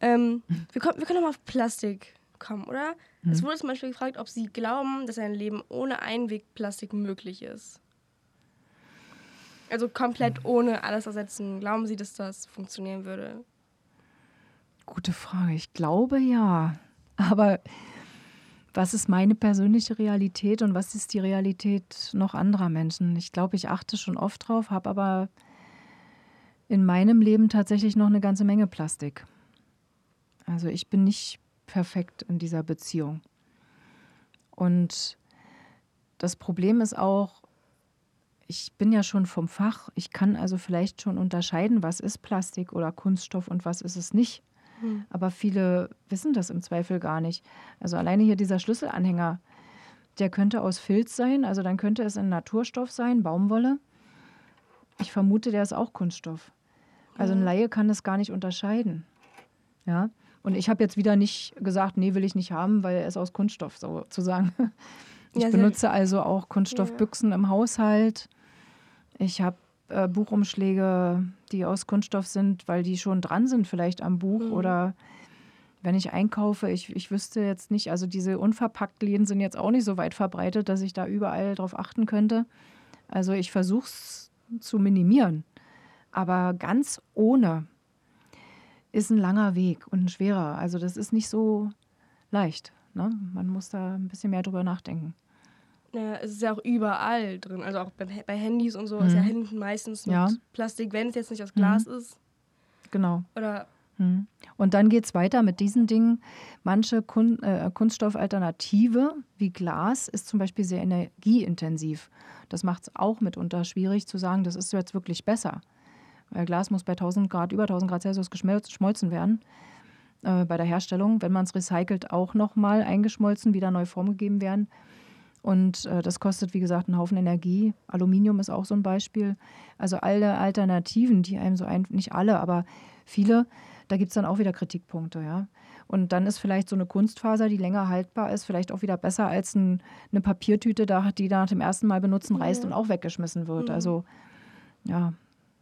Ähm, wir, kommen, wir können noch mal auf Plastik kommen, oder? Es Mhm. wurde zum Beispiel gefragt, ob Sie glauben, dass ein Leben ohne Einwegplastik möglich ist. Also komplett ohne alles ersetzen. Glauben Sie, dass das funktionieren würde? Gute Frage. Ich glaube ja. Aber was ist meine persönliche Realität und was ist die Realität noch anderer Menschen? Ich glaube, ich achte schon oft drauf, habe aber in meinem Leben tatsächlich noch eine ganze Menge Plastik. Also ich bin nicht perfekt in dieser Beziehung. Und das Problem ist auch, ich bin ja schon vom Fach. Ich kann also vielleicht schon unterscheiden, was ist Plastik oder Kunststoff und was ist es nicht. Mhm. Aber viele wissen das im Zweifel gar nicht. Also alleine hier dieser Schlüsselanhänger, der könnte aus Filz sein, also dann könnte es ein Naturstoff sein, Baumwolle. Ich vermute, der ist auch Kunststoff. Also ein Laie kann das gar nicht unterscheiden. Ja. Und ich habe jetzt wieder nicht gesagt, nee, will ich nicht haben, weil er ist aus Kunststoff sozusagen. Ich ja, benutze also auch Kunststoffbüchsen ja. im Haushalt. Ich habe äh, Buchumschläge, die aus Kunststoff sind, weil die schon dran sind vielleicht am Buch mhm. oder wenn ich einkaufe, ich, ich wüsste jetzt nicht, also diese unverpackt Läden sind jetzt auch nicht so weit verbreitet, dass ich da überall drauf achten könnte. Also ich versuche es zu minimieren. Aber ganz ohne ist ein langer Weg und ein schwerer. Also das ist nicht so leicht. Ne? Man muss da ein bisschen mehr drüber nachdenken. Ja, es ist ja auch überall drin. Also auch bei, bei Handys und so mhm. ist ja hinten meistens mit ja. Plastik, wenn es jetzt nicht aus Glas mhm. ist. Genau. Oder mhm. und dann geht es weiter mit diesen Dingen. Manche Kun äh, Kunststoffalternative wie Glas ist zum Beispiel sehr energieintensiv. Das macht es auch mitunter schwierig zu sagen, das ist jetzt wirklich besser. Weil Glas muss bei 1000 Grad, über 1000 Grad Celsius geschmolzen werden äh, bei der Herstellung. Wenn man es recycelt, auch nochmal eingeschmolzen, wieder neu formgegeben werden. Und äh, das kostet, wie gesagt, einen Haufen Energie. Aluminium ist auch so ein Beispiel. Also alle Alternativen, die einem so ein, nicht alle, aber viele, da gibt es dann auch wieder Kritikpunkte, ja. Und dann ist vielleicht so eine Kunstfaser, die länger haltbar ist, vielleicht auch wieder besser als ein, eine Papiertüte, die nach dem ersten Mal benutzen reißt ja. und auch weggeschmissen wird. Mhm. Also ja,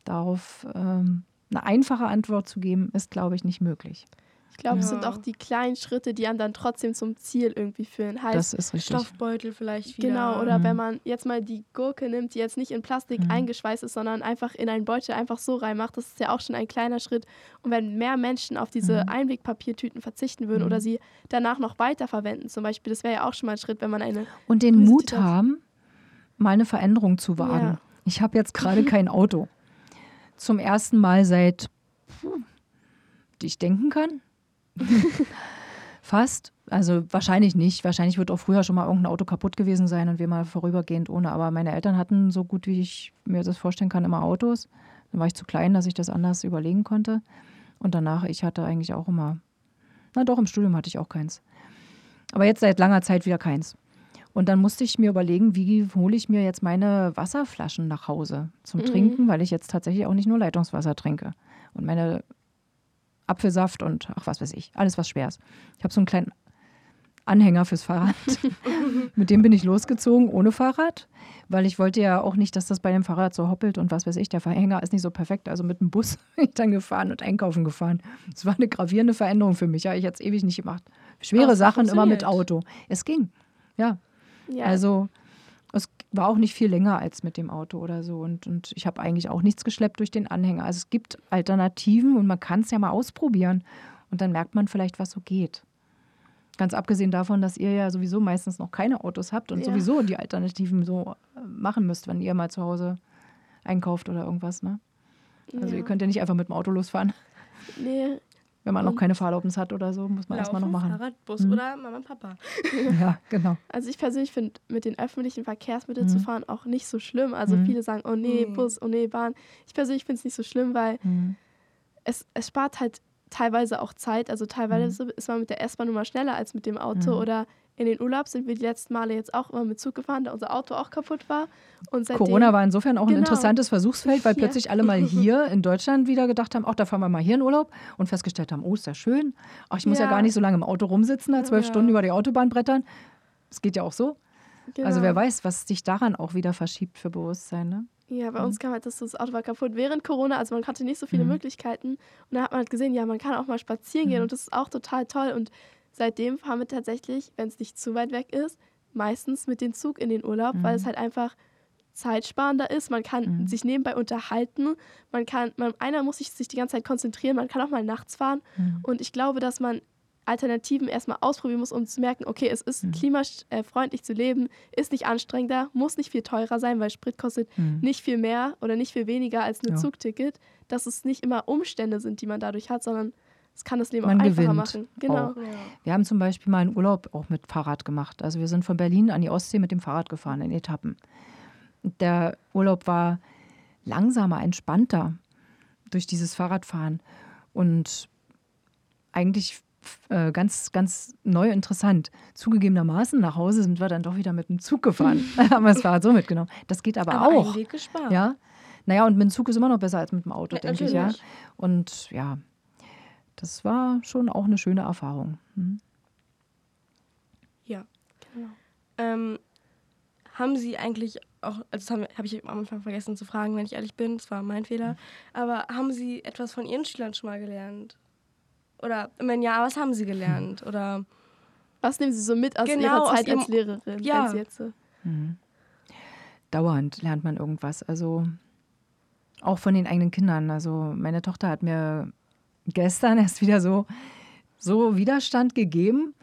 darauf ähm, eine einfache Antwort zu geben, ist, glaube ich, nicht möglich. Ich glaube, ja. es sind auch die kleinen Schritte, die einen dann trotzdem zum Ziel irgendwie führen. Heißt, das ist richtig. Stoffbeutel vielleicht wieder. Genau, oder mhm. wenn man jetzt mal die Gurke nimmt, die jetzt nicht in Plastik mhm. eingeschweißt ist, sondern einfach in einen Beutel einfach so reinmacht, das ist ja auch schon ein kleiner Schritt. Und wenn mehr Menschen auf diese mhm. Einwegpapiertüten verzichten würden oder mhm. sie danach noch weiterverwenden, zum Beispiel, das wäre ja auch schon mal ein Schritt, wenn man eine... Und den Mut haben, mal eine Veränderung zu wagen. Ja. Ich habe jetzt gerade kein Auto. Zum ersten Mal seit, die ich denken kann, Fast. Also wahrscheinlich nicht. Wahrscheinlich wird auch früher schon mal irgendein Auto kaputt gewesen sein und wir mal vorübergehend ohne. Aber meine Eltern hatten so gut, wie ich mir das vorstellen kann, immer Autos. Dann war ich zu klein, dass ich das anders überlegen konnte. Und danach, ich hatte eigentlich auch immer, na doch, im Studium hatte ich auch keins. Aber jetzt seit langer Zeit wieder keins. Und dann musste ich mir überlegen, wie hole ich mir jetzt meine Wasserflaschen nach Hause zum mhm. Trinken, weil ich jetzt tatsächlich auch nicht nur Leitungswasser trinke. Und meine Apfelsaft und ach was weiß ich, alles was schwer ist. Ich habe so einen kleinen Anhänger fürs Fahrrad. Mit dem bin ich losgezogen ohne Fahrrad, weil ich wollte ja auch nicht, dass das bei dem Fahrrad so hoppelt und was weiß ich. Der Verhänger ist nicht so perfekt. Also mit dem Bus bin ich dann gefahren und einkaufen gefahren. Das war eine gravierende Veränderung für mich. Ja, ich hatte es ewig nicht gemacht. Schwere Sachen immer mit Auto. Es ging. Ja. Ja. Also es war auch nicht viel länger als mit dem Auto oder so. Und, und ich habe eigentlich auch nichts geschleppt durch den Anhänger. Also es gibt Alternativen und man kann es ja mal ausprobieren. Und dann merkt man vielleicht, was so geht. Ganz abgesehen davon, dass ihr ja sowieso meistens noch keine Autos habt und ja. sowieso die Alternativen so äh, machen müsst, wenn ihr mal zu Hause einkauft oder irgendwas. Ne? Also ja. ihr könnt ja nicht einfach mit dem Auto losfahren. Nee, wenn man noch keine Fahrerlaubnis hat oder so, muss man erstmal noch machen. Fahrrad, Bus mhm. oder Mama und Papa. ja, genau. Also ich persönlich finde mit den öffentlichen Verkehrsmitteln mhm. zu fahren auch nicht so schlimm. Also mhm. viele sagen, oh nee, mhm. Bus, oh nee, Bahn. Ich persönlich finde es nicht so schlimm, weil mhm. es, es spart halt teilweise auch Zeit. Also teilweise mhm. ist man mit der S-Bahn immer schneller als mit dem Auto oder in den Urlaub sind wir die letzten Male jetzt auch immer mit Zug gefahren, da unser Auto auch kaputt war. Und seitdem, Corona war insofern auch genau. ein interessantes Versuchsfeld, weil plötzlich ja. alle mal hier in Deutschland wieder gedacht haben, ach, da fahren wir mal hier in Urlaub und festgestellt haben, oh, ist ja schön. Ach, ich muss ja, ja gar nicht so lange im Auto rumsitzen, da zwölf ja. Stunden über die Autobahn brettern. Das geht ja auch so. Genau. Also wer weiß, was sich daran auch wieder verschiebt für Bewusstsein, ne? Ja, bei mhm. uns kam halt das, das Auto war kaputt während Corona, also man hatte nicht so viele mhm. Möglichkeiten. Und da hat man halt gesehen, ja, man kann auch mal spazieren mhm. gehen und das ist auch total toll. Und seitdem fahren wir tatsächlich, wenn es nicht zu weit weg ist, meistens mit dem Zug in den Urlaub, mhm. weil es mhm. halt einfach zeitsparender ist. Man kann mhm. sich nebenbei unterhalten. Man kann, man, einer muss sich, sich die ganze Zeit konzentrieren. Man kann auch mal nachts fahren. Mhm. Und ich glaube, dass man Alternativen erstmal ausprobieren muss, um zu merken, okay, es ist mhm. klimafreundlich zu leben, ist nicht anstrengender, muss nicht viel teurer sein, weil Sprit kostet mhm. nicht viel mehr oder nicht viel weniger als ein ja. Zugticket. Dass es nicht immer Umstände sind, die man dadurch hat, sondern es kann das Leben Man auch einfacher gewinnt machen. Genau. Auch. Wir haben zum Beispiel mal einen Urlaub auch mit Fahrrad gemacht. Also wir sind von Berlin an die Ostsee mit dem Fahrrad gefahren in Etappen. Der Urlaub war langsamer, entspannter durch dieses Fahrradfahren. Und eigentlich äh, ganz, ganz neu interessant. Zugegebenermaßen, nach Hause sind wir dann doch wieder mit dem Zug gefahren. haben wir das Fahrrad so mitgenommen. Das geht aber, Aber auch. ein Weg gespart. Ja. Naja, und mit dem Zug ist immer noch besser als mit dem Auto, Ja, denke ich, ja. Und ja, das war schon auch eine schöne Erfahrung. Mhm. Ja. Genau. Ähm, haben Sie eigentlich auch, also das habe hab ich am Anfang vergessen zu fragen, wenn ich ehrlich bin, das war mein Fehler, aber haben Sie etwas von Ihren Schülern schon mal gelernt? Oder, wenn ja, was haben Sie gelernt? Oder, Was nehmen Sie so mit aus Genau, Ihrer aus Zeit Ihrem- als Lehrerin? Ja. wenn Sie jetzt so Dauernd lernt man irgendwas. Also auch von den eigenen Kindern. Also meine Tochter hat mir gestern erst wieder so, so Widerstand gegeben,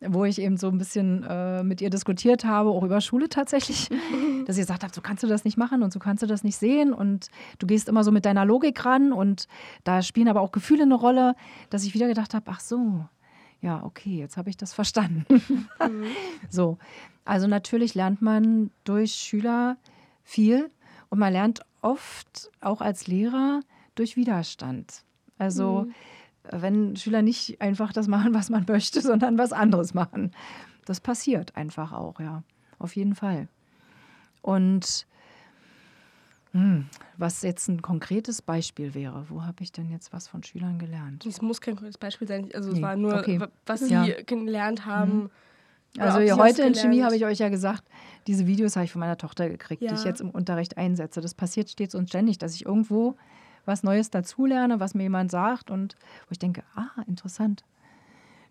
wo ich eben so ein bisschen äh, mit ihr diskutiert habe, auch über Schule tatsächlich, dass sie gesagt hat, so kannst du das nicht machen und so kannst du das nicht sehen und du gehst immer so mit deiner Logik ran und da spielen aber auch Gefühle eine Rolle, dass ich wieder gedacht habe, ach so, ja, okay, jetzt habe ich das verstanden. so, also natürlich lernt man durch Schüler viel und man lernt oft auch als Lehrer durch Widerstand. Also wenn Schüler nicht einfach das machen, was man möchte, sondern was anderes machen. Das passiert einfach auch, ja, auf jeden Fall. Und hm, was jetzt ein konkretes Beispiel wäre, wo habe ich denn jetzt was von Schülern gelernt? es muss kein konkretes Beispiel sein, also es Nee, war nur, okay. wa- was Sie Ja. gelernt haben. Also heute in Chemie habe ich euch ja gesagt, diese Videos habe ich von meiner Tochter gekriegt, die Ja. ich jetzt im Unterricht einsetze. Das passiert stets und ständig, dass ich irgendwo was Neues dazulerne, was mir jemand sagt und wo ich denke, ah, interessant.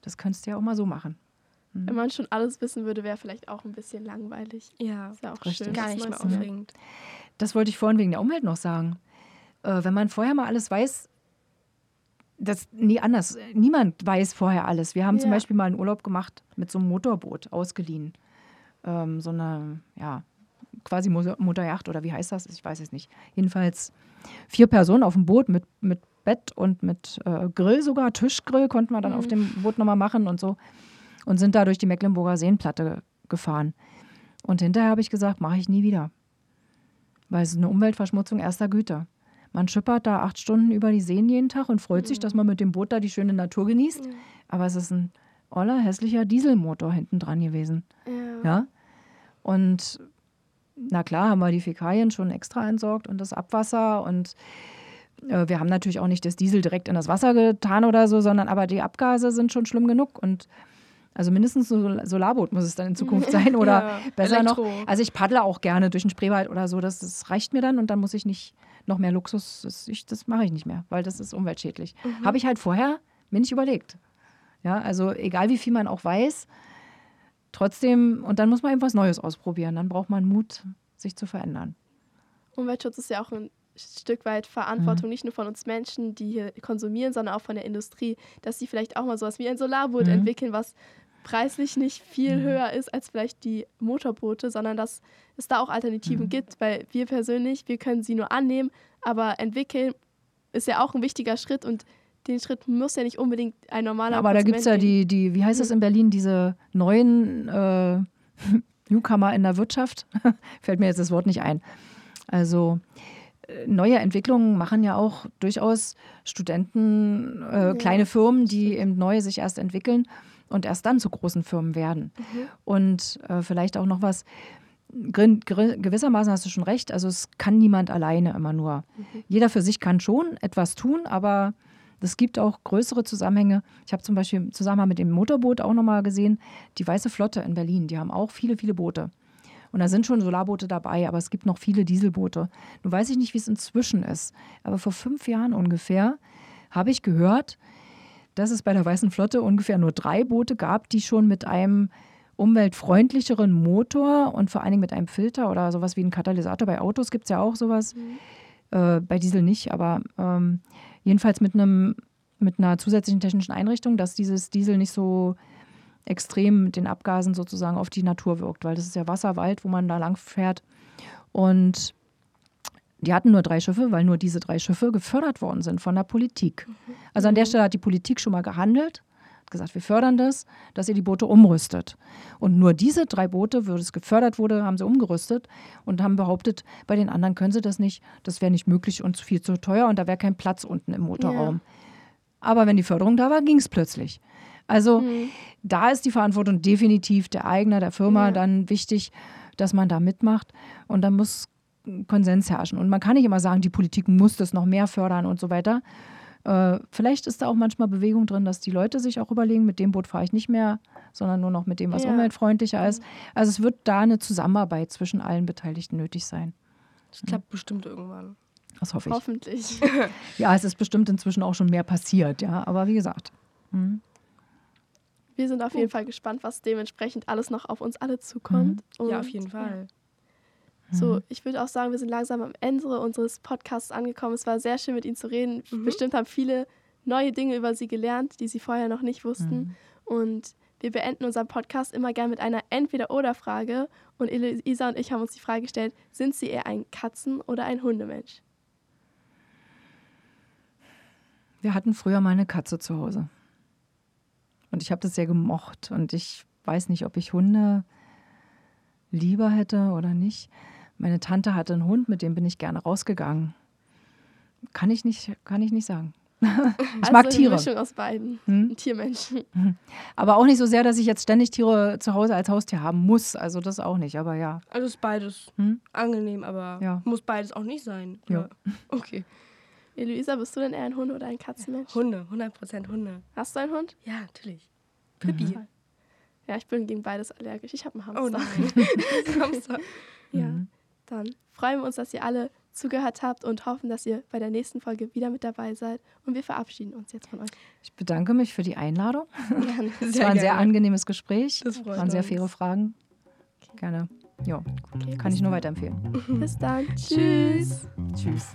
Das könntest du ja auch mal so machen. Wenn man schon alles wissen würde, wäre vielleicht auch ein bisschen langweilig. Ja, Ist ja auch Richtig. schön. gar nicht lernen. aufregend. Das wollte ich vorhin wegen der Umwelt noch sagen. Äh, wenn man vorher mal alles weiß, das nie anders. Niemand weiß vorher alles. Wir haben zum Ja. Beispiel mal einen Urlaub gemacht mit so einem Motorboot ausgeliehen. Ähm, so eine, ja, quasi Motorjacht oder wie heißt das? Ich weiß es nicht. Jedenfalls vier Personen auf dem Boot mit, mit Bett und mit äh, Grill sogar, Tischgrill konnten wir dann auf dem Boot nochmal machen und so. Und sind da durch die Mecklenburger Seenplatte gefahren. Und hinterher habe ich gesagt, mache ich nie wieder. Weil es ist eine Umweltverschmutzung erster Güte. Man schippert da acht Stunden über die Seen jeden Tag und freut sich, dass man mit dem Boot da die schöne Natur genießt. Aber es ist ein oller, hässlicher Dieselmotor hinten dran gewesen. Ja. Ja? Und na klar, haben wir die Fäkalien schon extra entsorgt und das Abwasser und äh, wir haben natürlich auch nicht das Diesel direkt in das Wasser getan oder so, sondern aber die Abgase sind schon schlimm genug und also mindestens so ein Solarboot muss es dann in Zukunft sein oder Ja, besser Elektro. noch. Also ich paddle auch gerne durch den Spreewald oder so, das, das reicht mir dann und dann muss ich nicht noch mehr Luxus, das, ich, das mache ich nicht mehr, weil das ist umweltschädlich. Habe ich halt vorher mir nicht überlegt. Ja, also egal wie viel man auch weiß, trotzdem, und dann muss man eben was Neues ausprobieren. Dann braucht man Mut, sich zu verändern. Umweltschutz ist ja auch ein Stück weit Mhm. Verantwortung, nicht nur von uns Menschen, die hier konsumieren, sondern auch von der Industrie, dass sie vielleicht auch mal sowas wie ein Solarboot Mhm. entwickeln, was preislich nicht viel höher ist als vielleicht die Motorboote, sondern dass es da auch Alternativen Mhm. gibt, weil wir persönlich, wir können sie nur annehmen, aber entwickeln ist ja auch ein wichtiger Schritt und den Schritt muss ja nicht unbedingt ein normaler Aber da gibt es ja die, die, wie heißt es in Berlin, diese neuen äh, Newcomer in der Wirtschaft. Fällt mir jetzt das Wort nicht ein. Also äh, neue Entwicklungen machen ja auch durchaus Studenten, äh, kleine Firmen, die eben neu sich erst entwickeln und erst dann zu großen Firmen werden. Und äh, vielleicht auch noch was, gewissermaßen hast du schon recht, also es kann niemand alleine immer nur. Jeder für sich kann schon etwas tun, aber es gibt auch größere Zusammenhänge. Ich habe zum Beispiel im Zusammenhang mit dem Motorboot auch nochmal gesehen, die Weiße Flotte in Berlin, die haben auch viele, viele Boote. Und da sind schon Solarboote dabei, aber es gibt noch viele Dieselboote. Nun weiß ich nicht, wie es inzwischen ist, aber vor fünf Jahren ungefähr habe ich gehört, dass es bei der Weißen Flotte ungefähr nur drei Boote gab, die schon mit einem umweltfreundlicheren Motor und vor allen Dingen mit einem Filter oder sowas wie ein Katalysator. Bei Autos gibt es ja auch sowas. Äh, bei Diesel nicht, aber ähm, jedenfalls mit einem mit einer zusätzlichen technischen Einrichtung, dass dieses Diesel nicht so extrem mit den Abgasen sozusagen auf die Natur wirkt, weil das ist ja Wasser, Wald, wo man da lang fährt. Und die hatten nur drei Schiffe, weil nur diese drei Schiffe gefördert worden sind von der Politik. Also an der Stelle hat die Politik schon mal gehandelt, hat gesagt, wir fördern das, dass ihr die Boote umrüstet. Und nur diese drei Boote, wo es gefördert wurde, haben sie umgerüstet und haben behauptet, bei den anderen können sie das nicht, das wäre nicht möglich und viel zu teuer und da wäre kein Platz unten im Motorraum. aber wenn die Förderung da war, ging es plötzlich. Also Mhm. da ist die Verantwortung definitiv der Eigner, der Firma Ja. dann wichtig, dass man da mitmacht und da muss Konsens herrschen. Und man kann nicht immer sagen, die Politik muss das noch mehr fördern und so weiter. Äh, vielleicht ist da auch manchmal Bewegung drin, dass die Leute sich auch überlegen, mit dem Boot fahre ich nicht mehr, sondern nur noch mit dem, was Ja. Mhm. umweltfreundlicher ist. Also es wird da eine Zusammenarbeit zwischen allen Beteiligten nötig sein. Das klappt bestimmt irgendwann. Das hoffe ich. Hoffentlich. Ja, es ist bestimmt inzwischen auch schon mehr passiert, ja. Aber wie gesagt, hm, Wir sind auf jeden Fall gespannt, was dementsprechend alles noch auf uns alle zukommt. Mhm. Ja, auf jeden Fall. So, ich würde auch sagen, wir sind langsam am Ende unseres Podcasts angekommen. Es war sehr schön, mit Ihnen zu reden. Mhm. Bestimmt haben viele neue Dinge über Sie gelernt, die Sie vorher noch nicht wussten. Und wir beenden unseren Podcast immer gern mit einer Entweder-Oder-Frage. Und Elisa und ich haben uns die Frage gestellt, sind Sie eher ein Katzen- oder ein Hundemensch? Wir hatten früher mal eine Katze zu Hause. Und ich habe das sehr gemocht. Und ich weiß nicht, ob ich Hunde lieber hätte oder nicht. Meine Tante hatte einen Hund, mit dem bin ich gerne rausgegangen. Kann ich nicht, kann ich nicht sagen. ich also mag eine Tiere. Mischung aus beiden. Hm? Ein Tiermensch. Aber auch nicht so sehr, dass ich jetzt ständig Tiere zu Hause als Haustier haben muss. Also das auch nicht. Aber ja. Also ist beides Hm? angenehm, aber Ja. muss beides auch nicht sein. Ja. Okay. Eloisa, bist du denn eher ein Hund- oder ein Katzenmensch? Hunde, 100% Hunde. Hast du einen Hund? Ja, natürlich. Pippi. Ja, ich bin gegen beides allergisch. Ich habe einen Hamster. Oh nein. Hamster. Ja, Mhm. Dann freuen wir uns, dass ihr alle zugehört habt und hoffen, dass ihr bei der nächsten Folge wieder mit dabei seid. Und wir verabschieden uns jetzt von euch. Ich bedanke mich für die Einladung. Gerne. Es war ein sehr angenehmes Gespräch. Das freut waren sehr uns. faire Fragen. Gerne. Ja, Okay, kann ich nur weiterempfehlen. Bis dann. Tschüss. Tschüss.